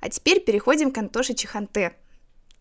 А теперь переходим к Антоше Чеханте,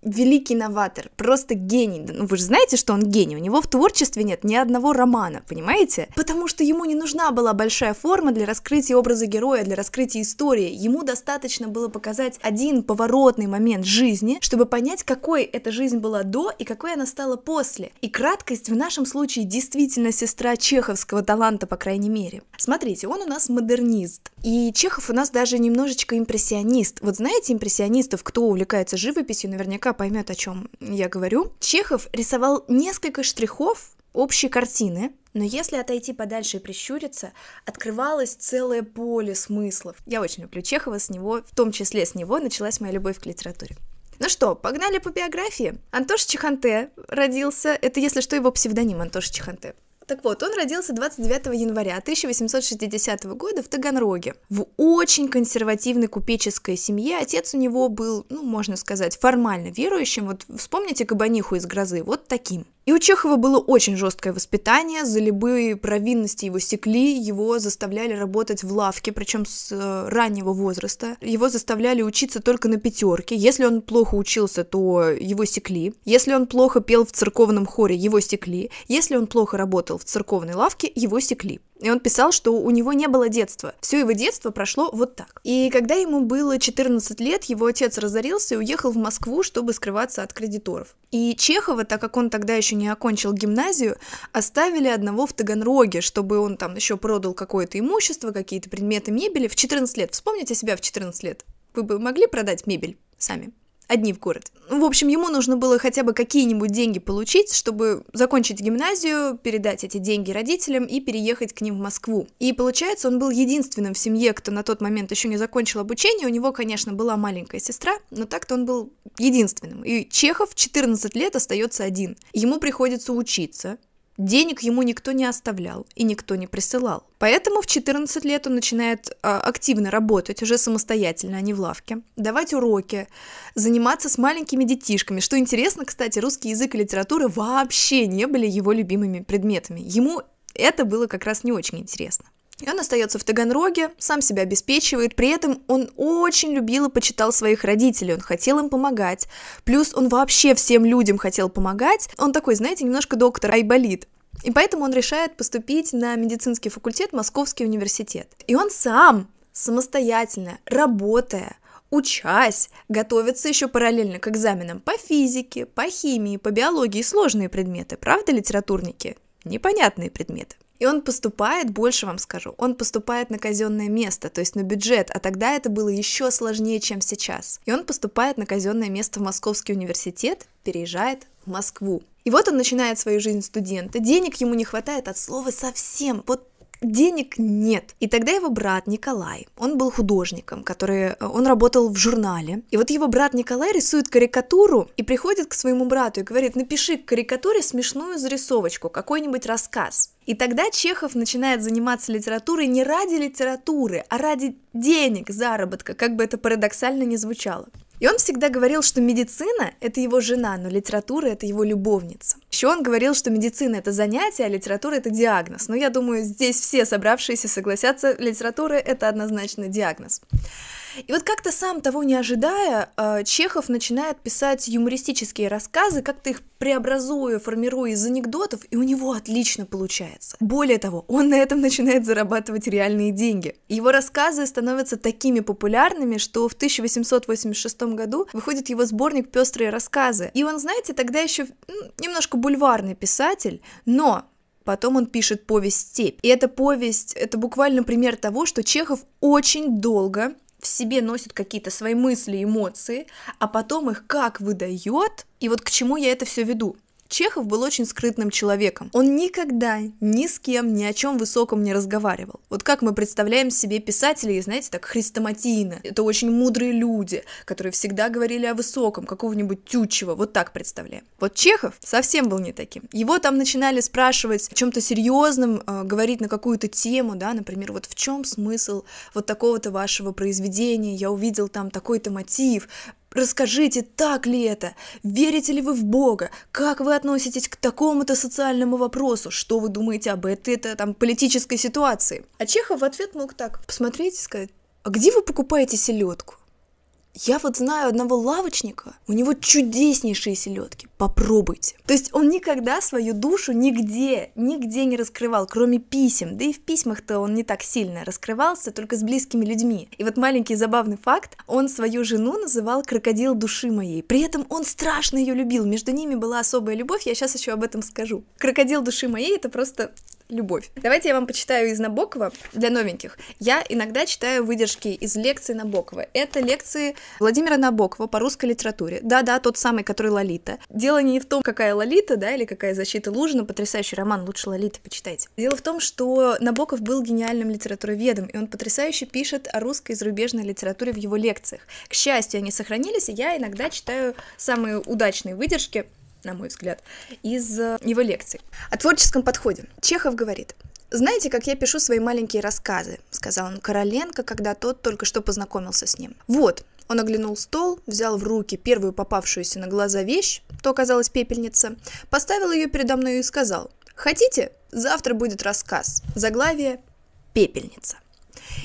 великий новатор, просто гений. Ну, вы же знаете, что он гений. У него в творчестве нет ни одного романа, понимаете? Потому что ему не нужна была большая форма для раскрытия образа героя, для раскрытия истории. Ему достаточно было показать один поворотный момент жизни, чтобы понять, какой эта жизнь была до и какой она стала после. И краткость в нашем случае действительно сестра чеховского таланта, по крайней мере. Смотрите, он у нас модернист. И Чехов у нас даже немножечко импрессионист. Вот знаете импрессионистов, кто увлекается живописью, наверняка наверняка поймет, о чем я говорю. Чехов рисовал несколько штрихов общей картины, но если отойти подальше и прищуриться, открывалось целое поле смыслов. Я очень люблю Чехова, с него, в том числе с него, началась моя любовь к литературе. Ну что, погнали по биографии. Антош Чеханте родился, это если что его псевдоним Антош Чеханте. Так вот, он родился 29 января 1860 года в Таганроге. В очень консервативной купеческой семье отец у него был, ну, можно сказать, формально верующим. Вот вспомните Кабаниху из «Грозы», вот таким. И у Чехова было очень жесткое воспитание, за любые провинности его секли, его заставляли работать в лавке, причем с э, раннего возраста. Его заставляли учиться только на пятерке. Если он плохо учился, то его секли. Если он плохо пел в церковном хоре, его секли. Если он плохо работал в церковной лавке, его секли. И он писал, что у него не было детства. Все его детство прошло вот так. И когда ему было 14 лет, его отец разорился и уехал в Москву, чтобы скрываться от кредиторов. И Чехова, так как он тогда еще не окончил гимназию, оставили одного в Таганроге, чтобы он там еще продал какое-то имущество, какие-то предметы мебели в 14 лет. Вспомните себя в 14 лет. Вы бы могли продать мебель сами? Одни в город. В общем, ему нужно было хотя бы какие-нибудь деньги получить, чтобы закончить гимназию, передать эти деньги родителям и переехать к ним в Москву. И получается, он был единственным в семье, кто на тот момент еще не закончил обучение. У него, конечно, была маленькая сестра, но так-то он был единственным. И Чехов 14 лет остается один. Ему приходится учиться, Денег ему никто не оставлял и никто не присылал. Поэтому в 14 лет он начинает а, активно работать, уже самостоятельно, а не в лавке, давать уроки, заниматься с маленькими детишками. Что интересно, кстати, русский язык и литература вообще не были его любимыми предметами. Ему это было как раз не очень интересно. И он остается в Таганроге, сам себя обеспечивает, при этом он очень любил и почитал своих родителей, он хотел им помогать, плюс он вообще всем людям хотел помогать, он такой, знаете, немножко доктор Айболит, и поэтому он решает поступить на медицинский факультет Московский университет. И он сам, самостоятельно, работая, учась, готовится еще параллельно к экзаменам по физике, по химии, по биологии, сложные предметы, правда, литературники? Непонятные предметы. И он поступает, больше вам скажу, он поступает на казенное место, то есть на бюджет, а тогда это было еще сложнее, чем сейчас. И он поступает на казенное место в Московский университет, переезжает в Москву. И вот он начинает свою жизнь студента, денег ему не хватает от слова совсем, вот денег нет. И тогда его брат Николай, он был художником, который, э, он работал в журнале. И вот его брат Николай рисует карикатуру и приходит к своему брату и говорит, напиши к карикатуре смешную зарисовочку, какой-нибудь рассказ. И тогда Чехов начинает заниматься литературой не ради литературы, а ради денег, заработка, как бы это парадоксально не звучало. И он всегда говорил, что медицина — это его жена, но литература — это его любовница. Еще он говорил, что медицина — это занятие, а литература — это диагноз. Но я думаю, здесь все собравшиеся согласятся, литература — это однозначно диагноз. И вот как-то сам того не ожидая, а, Чехов начинает писать юмористические рассказы, как-то их преобразуя, формируя из анекдотов, и у него отлично получается. Более того, он на этом начинает зарабатывать реальные деньги. Его рассказы становятся такими популярными, что в 1886 году выходит его сборник «Пестрые рассказы». И он, знаете, тогда еще немножко бульварный писатель, но Потом он пишет повесть «Степь». И эта повесть — это буквально пример того, что Чехов очень долго в себе носит какие-то свои мысли, эмоции, а потом их как выдает, и вот к чему я это все веду. Чехов был очень скрытным человеком. Он никогда ни с кем ни о чем высоком не разговаривал. Вот как мы представляем себе писателей, знаете, так хрестоматийно. Это очень мудрые люди, которые всегда говорили о высоком, какого-нибудь Тютчева, вот так представляем. Вот Чехов совсем был не таким. Его там начинали спрашивать о чем-то серьезном, э, говорить на какую-то тему, да, например, вот в чем смысл вот такого-то вашего произведения, я увидел там такой-то мотив, Расскажите, так ли это? Верите ли вы в Бога? Как вы относитесь к такому-то социальному вопросу? Что вы думаете об этой это, там, политической ситуации? А Чехов в ответ мог так посмотреть и сказать, а где вы покупаете селедку? Я вот знаю одного лавочника, у него чудеснейшие селедки, попробуйте. То есть он никогда свою душу нигде, нигде не раскрывал, кроме писем, да и в письмах-то он не так сильно раскрывался, только с близкими людьми. И вот маленький забавный факт, он свою жену называл крокодил души моей, при этом он страшно ее любил, между ними была особая любовь, я сейчас еще об этом скажу. Крокодил души моей это просто любовь. Давайте я вам почитаю из Набокова для новеньких. Я иногда читаю выдержки из лекций Набокова. Это лекции Владимира Набокова по русской литературе. Да-да, тот самый, который Лолита. Дело не в том, какая Лолита, да, или какая защита Лужина, потрясающий роман, лучше Лолиты почитайте. Дело в том, что Набоков был гениальным литературоведом, и он потрясающе пишет о русской и зарубежной литературе в его лекциях. К счастью, они сохранились, и я иногда читаю самые удачные выдержки на мой взгляд, из э, его лекций. О творческом подходе. Чехов говорит, «Знаете, как я пишу свои маленькие рассказы?» — сказал он Короленко, когда тот только что познакомился с ним. «Вот, он оглянул стол, взял в руки первую попавшуюся на глаза вещь, то оказалась пепельница, поставил ее передо мной и сказал, «Хотите? Завтра будет рассказ. Заглавие «Пепельница».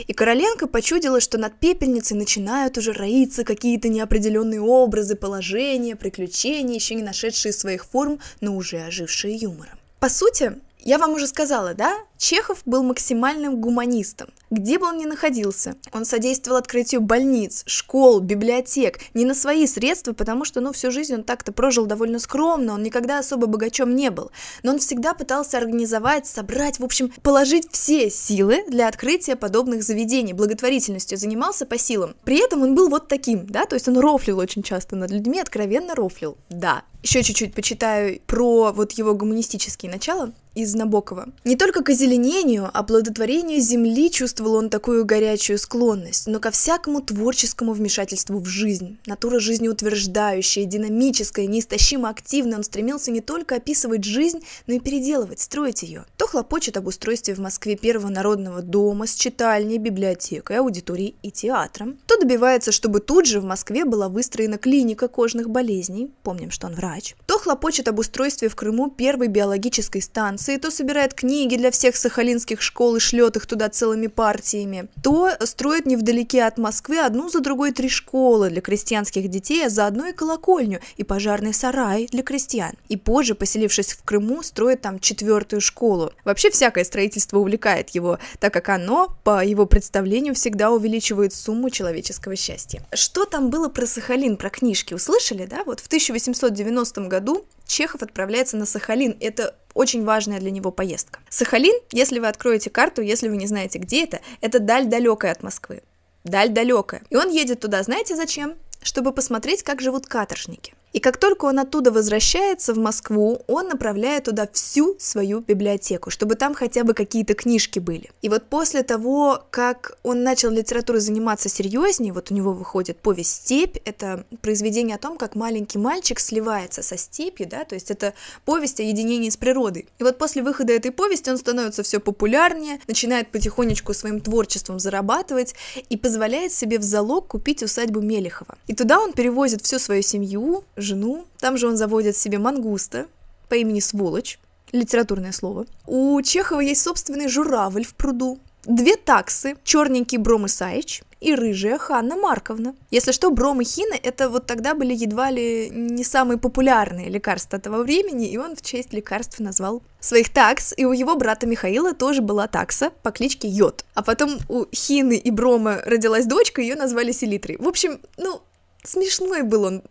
И Короленко почудила, что над пепельницей начинают уже роиться какие-то неопределенные образы, положения, приключения, еще не нашедшие своих форм, но уже ожившие юмором. По сути, я вам уже сказала, да? Чехов был максимальным гуманистом. Где бы он ни находился, он содействовал открытию больниц, школ, библиотек, не на свои средства, потому что, ну, всю жизнь он так-то прожил довольно скромно, он никогда особо богачом не был. Но он всегда пытался организовать, собрать, в общем, положить все силы для открытия подобных заведений, благотворительностью занимался по силам. При этом он был вот таким, да, то есть он рофлил очень часто над людьми, откровенно рофлил, да. Еще чуть-чуть почитаю про вот его гуманистические начала из Набокова. Не только к озеленению, а плодотворению земли чувствовал он такую горячую склонность, но ко всякому творческому вмешательству в жизнь. Натура жизнеутверждающая, динамическая, неистощимо активная, он стремился не только описывать жизнь, но и переделывать, строить ее. То хлопочет об устройстве в Москве первого народного дома с читальней, библиотекой, аудиторией и театром, то добивается, чтобы тут же в Москве была выстроена клиника кожных болезней, помним, что он врач, то хлопочет об устройстве в Крыму первой биологической станции, то собирает книги для всех сахалинских школ и шлет их туда целыми партиями, то строит невдалеке от Москвы одну за другой три школы для крестьянских детей, а заодно и колокольню и пожарный сарай для крестьян. И позже, поселившись в Крыму, строит там четвертую школу. Вообще всякое строительство увлекает его, так как оно, по его представлению, всегда увеличивает сумму человеческого счастья. Что там было про Сахалин, про книжки, услышали, да? Вот в 1890 году Чехов отправляется на Сахалин. Это очень важная для него поездка. Сахалин, если вы откроете карту, если вы не знаете, где это, это даль далекая от Москвы. Даль далекая. И он едет туда, знаете зачем? Чтобы посмотреть, как живут каторжники. И как только он оттуда возвращается в Москву, он направляет туда всю свою библиотеку, чтобы там хотя бы какие-то книжки были. И вот после того, как он начал литературой заниматься серьезнее, вот у него выходит повесть «Степь», это произведение о том, как маленький мальчик сливается со степью, да, то есть это повесть о единении с природой. И вот после выхода этой повести он становится все популярнее, начинает потихонечку своим творчеством зарабатывать и позволяет себе в залог купить усадьбу Мелехова. И туда он перевозит всю свою семью, жену. Там же он заводит себе мангуста по имени Сволочь, литературное слово. У Чехова есть собственный журавль в пруду, две таксы, черненький Бром Исаич и рыжая Ханна Марковна. Если что, Бром и Хина это вот тогда были едва ли не самые популярные лекарства того времени, и он в честь лекарств назвал своих такс, и у его брата Михаила тоже была такса по кличке Йод. А потом у Хины и Брома родилась дочка, ее назвали Селитрой. В общем, ну, смешной был он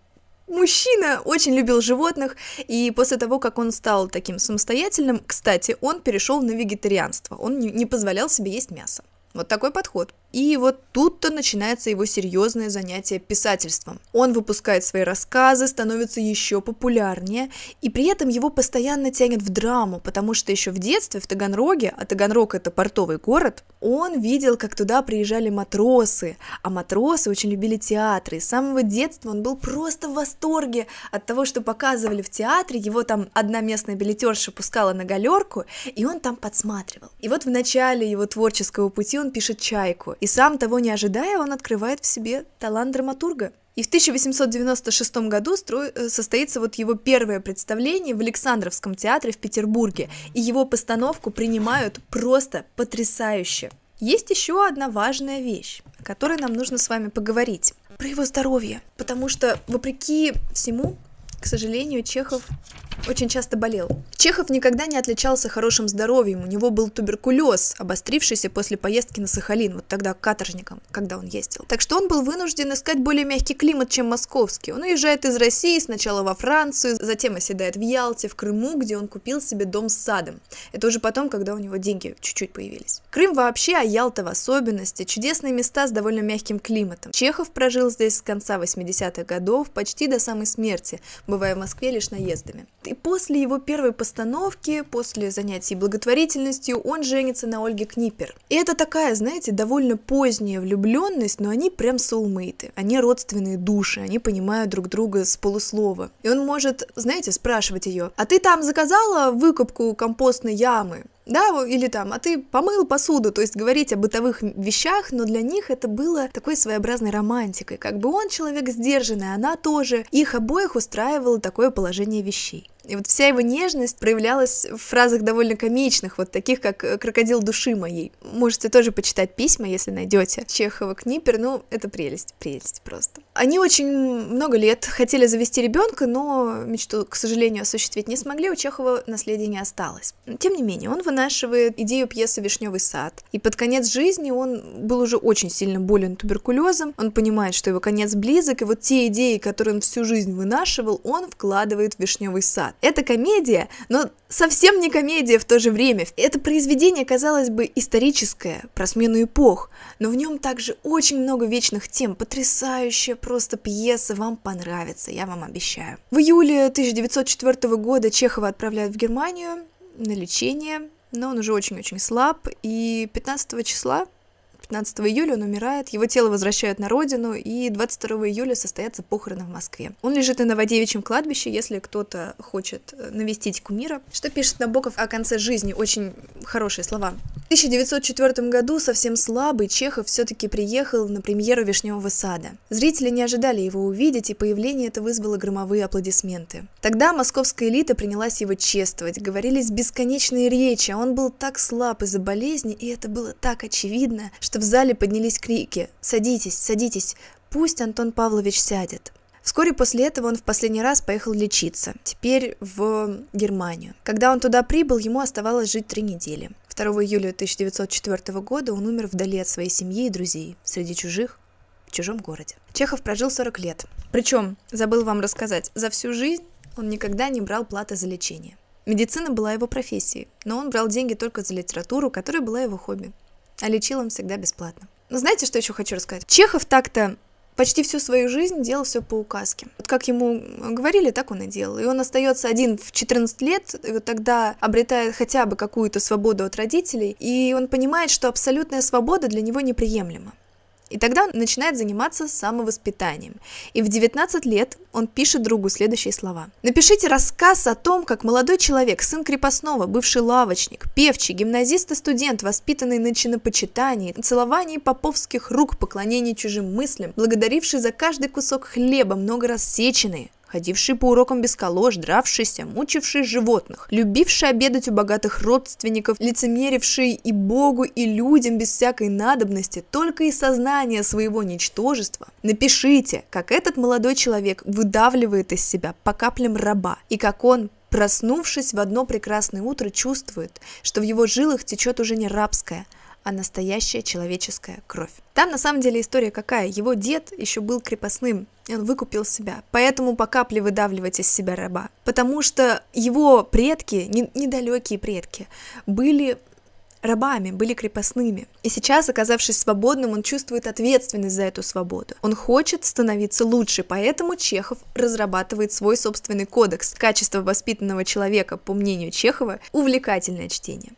Мужчина очень любил животных, и после того, как он стал таким самостоятельным, кстати, он перешел на вегетарианство, он не, позволял себе есть мясо. Вот такой подход. И вот тут-то начинается его серьезное занятие писательством. Он выпускает свои рассказы, становится еще популярнее, и при этом его постоянно тянет в драму, потому что еще в детстве в Таганроге, а Таганрог это портовый город, он видел, как туда приезжали матросы, а матросы очень любили театры, и с самого детства он был просто в восторге от того, что показывали в театре, его там одна местная билетерша пускала на галерку, и он там подсматривал. И вот в начале его творческого пути он пишет «Чайку», и сам того не ожидая, он открывает в себе талант драматурга. И в 1896 году э, состоится вот его первое представление в Александровском театре в Петербурге, и его постановку принимают просто потрясающе. Есть еще одна важная вещь, о которой нам нужно с вами поговорить. Про его здоровье. Потому что, вопреки всему, к сожалению, Чехов очень часто болел. Чехов никогда не отличался хорошим здоровьем, у него был туберкулез, обострившийся после поездки на Сахалин, вот тогда каторжником, когда он ездил. Так что он был вынужден искать более мягкий климат, чем московский. Он уезжает из России сначала во Францию, затем оседает в Ялте, в Крыму, где он купил себе дом с садом. Это уже потом, когда у него деньги чуть-чуть появились. Крым вообще, а Ялта в особенности, чудесные места с довольно мягким климатом. Чехов прожил здесь с конца 80-х годов почти до самой смерти, бывая в Москве лишь наездами. И после его первой постановки, после занятий благотворительностью, он женится на Ольге Книпер. И это такая, знаете, довольно поздняя влюбленность, но они прям соулмейты, они родственные души, они понимают друг друга с полуслова. И он может, знаете, спрашивать ее, а ты там заказала выкупку компостной ямы? Да, или там, а ты помыл посуду, то есть говорить о бытовых вещах, но для них это было такой своеобразной романтикой, как бы он человек сдержанный, она тоже, их обоих устраивало такое положение вещей. И вот вся его нежность проявлялась в фразах довольно комичных, вот таких, как «крокодил души моей». Можете тоже почитать письма, если найдете. Чехова Книпер, ну, это прелесть, прелесть просто. Они очень много лет хотели завести ребенка, но мечту, к сожалению, осуществить не смогли, у Чехова наследия не осталось. Тем не менее, он вынашивает идею пьесы «Вишневый сад», и под конец жизни он был уже очень сильно болен туберкулезом, он понимает, что его конец близок, и вот те идеи, которые он всю жизнь вынашивал, он вкладывает в «Вишневый сад». Это комедия, но совсем не комедия в то же время. Это произведение, казалось бы, историческое, про смену эпох, но в нем также очень много вечных тем. Потрясающая просто пьеса, вам понравится, я вам обещаю. В июле 1904 года Чехова отправляют в Германию на лечение, но он уже очень-очень слаб, и 15 числа 15 июля он умирает, его тело возвращают на родину, и 22 июля состоятся похороны в Москве. Он лежит на Новодевичьем кладбище, если кто-то хочет навестить кумира. Что пишет Набоков о конце жизни? Очень хорошие слова. В 1904 году, совсем слабый, Чехов все-таки приехал на премьеру «Вишневого сада». Зрители не ожидали его увидеть, и появление это вызвало громовые аплодисменты. Тогда московская элита принялась его чествовать, говорились бесконечные речи, а он был так слаб из-за болезни, и это было так очевидно, что в зале поднялись крики «Садитесь, садитесь, пусть Антон Павлович сядет». Вскоре после этого он в последний раз поехал лечиться, теперь в Германию. Когда он туда прибыл, ему оставалось жить три недели. 2 июля 1904 года он умер вдали от своей семьи и друзей, среди чужих, в чужом городе. Чехов прожил 40 лет. Причем, забыл вам рассказать, за всю жизнь он никогда не брал платы за лечение. Медицина была его профессией, но он брал деньги только за литературу, которая была его хобби. А лечил он всегда бесплатно. Но знаете, что еще хочу рассказать? Чехов так-то почти всю свою жизнь делал все по указке. Вот как ему говорили, так он и делал. И он остается один в 14 лет, и вот тогда обретает хотя бы какую-то свободу от родителей, и он понимает, что абсолютная свобода для него неприемлема. И тогда он начинает заниматься самовоспитанием. И в 19 лет он пишет другу следующие слова. «Напишите рассказ о том, как молодой человек, сын крепостного, бывший лавочник, певчий, гимназист и студент, воспитанный на чинопочитании, целовании поповских рук, поклонении чужим мыслям, благодаривший за каждый кусок хлеба, много раз сеченный, ходивший по урокам без колош, дравшийся, мучивший животных, любивший обедать у богатых родственников, лицемеривший и Богу, и людям без всякой надобности, только из сознания своего ничтожества. Напишите, как этот молодой человек выдавливает из себя по каплям раба, и как он проснувшись в одно прекрасное утро, чувствует, что в его жилах течет уже не рабская, а настоящая человеческая кровь. Там на самом деле история какая? Его дед еще был крепостным, и он выкупил себя. Поэтому по капле выдавливать из себя раба. Потому что его предки, не, недалекие предки, были рабами, были крепостными. И сейчас, оказавшись свободным, он чувствует ответственность за эту свободу. Он хочет становиться лучше, поэтому Чехов разрабатывает свой собственный кодекс. Качество воспитанного человека, по мнению Чехова, увлекательное чтение.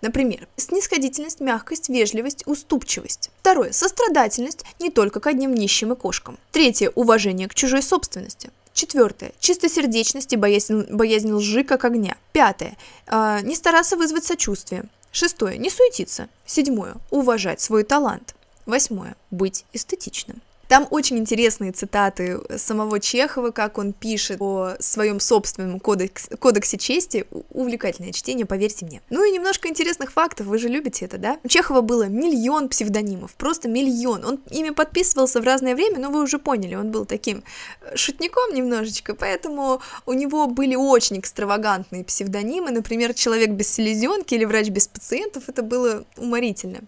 Например, снисходительность, мягкость, вежливость, уступчивость. Второе – сострадательность не только к одним нищим и кошкам. Третье – уважение к чужой собственности. Четвертое. Чистосердечность и боязнь, боязнь лжи как огня. Пятое. Э, не стараться вызвать сочувствие. Шестое. Не суетиться. Седьмое. Уважать свой талант. Восьмое. Быть эстетичным. Там очень интересные цитаты самого Чехова, как он пишет о своем собственном кодекс, кодексе чести. Увлекательное чтение, поверьте мне. Ну и немножко интересных фактов, вы же любите это, да? У Чехова было миллион псевдонимов, просто миллион. Он ими подписывался в разное время, но вы уже поняли, он был таким э, шутником немножечко, поэтому у него были очень экстравагантные псевдонимы, например, «Человек без селезенки» или «Врач без пациентов», это было уморительно.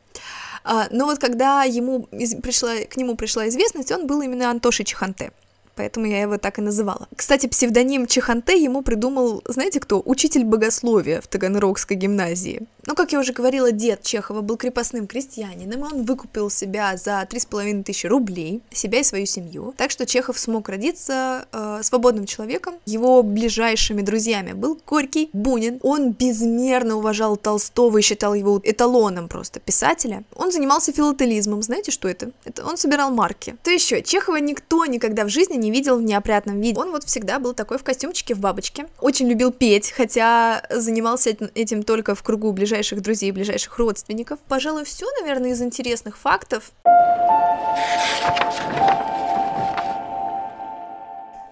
А, но вот когда ему пришла, к нему пришла известность, он был именно Антоши Чеханте поэтому я его так и называла. Кстати, псевдоним Чеханте ему придумал, знаете кто? Учитель богословия в Таганрогской гимназии. Ну, как я уже говорила, дед Чехова был крепостным крестьянином, и он выкупил себя за 3,5 тысячи рублей, себя и свою семью. Так что Чехов смог родиться э, свободным человеком. Его ближайшими друзьями был Горький, Бунин. Он безмерно уважал Толстого и считал его эталоном просто писателя. Он занимался филателизмом. Знаете, что это? Это он собирал марки. То еще, Чехова никто никогда в жизни не видел в неопрятном виде. Он вот всегда был такой в костюмчике, в бабочке. Очень любил петь, хотя занимался этим только в кругу ближайших друзей, ближайших родственников. Пожалуй, все, наверное, из интересных фактов.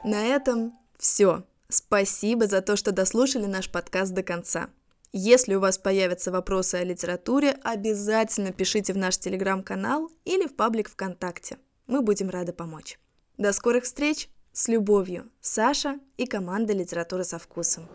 На этом все. Спасибо за то, что дослушали наш подкаст до конца. Если у вас появятся вопросы о литературе, обязательно пишите в наш телеграм-канал или в паблик ВКонтакте. Мы будем рады помочь. До скорых встреч! С любовью, Саша и команда «Литература со вкусом».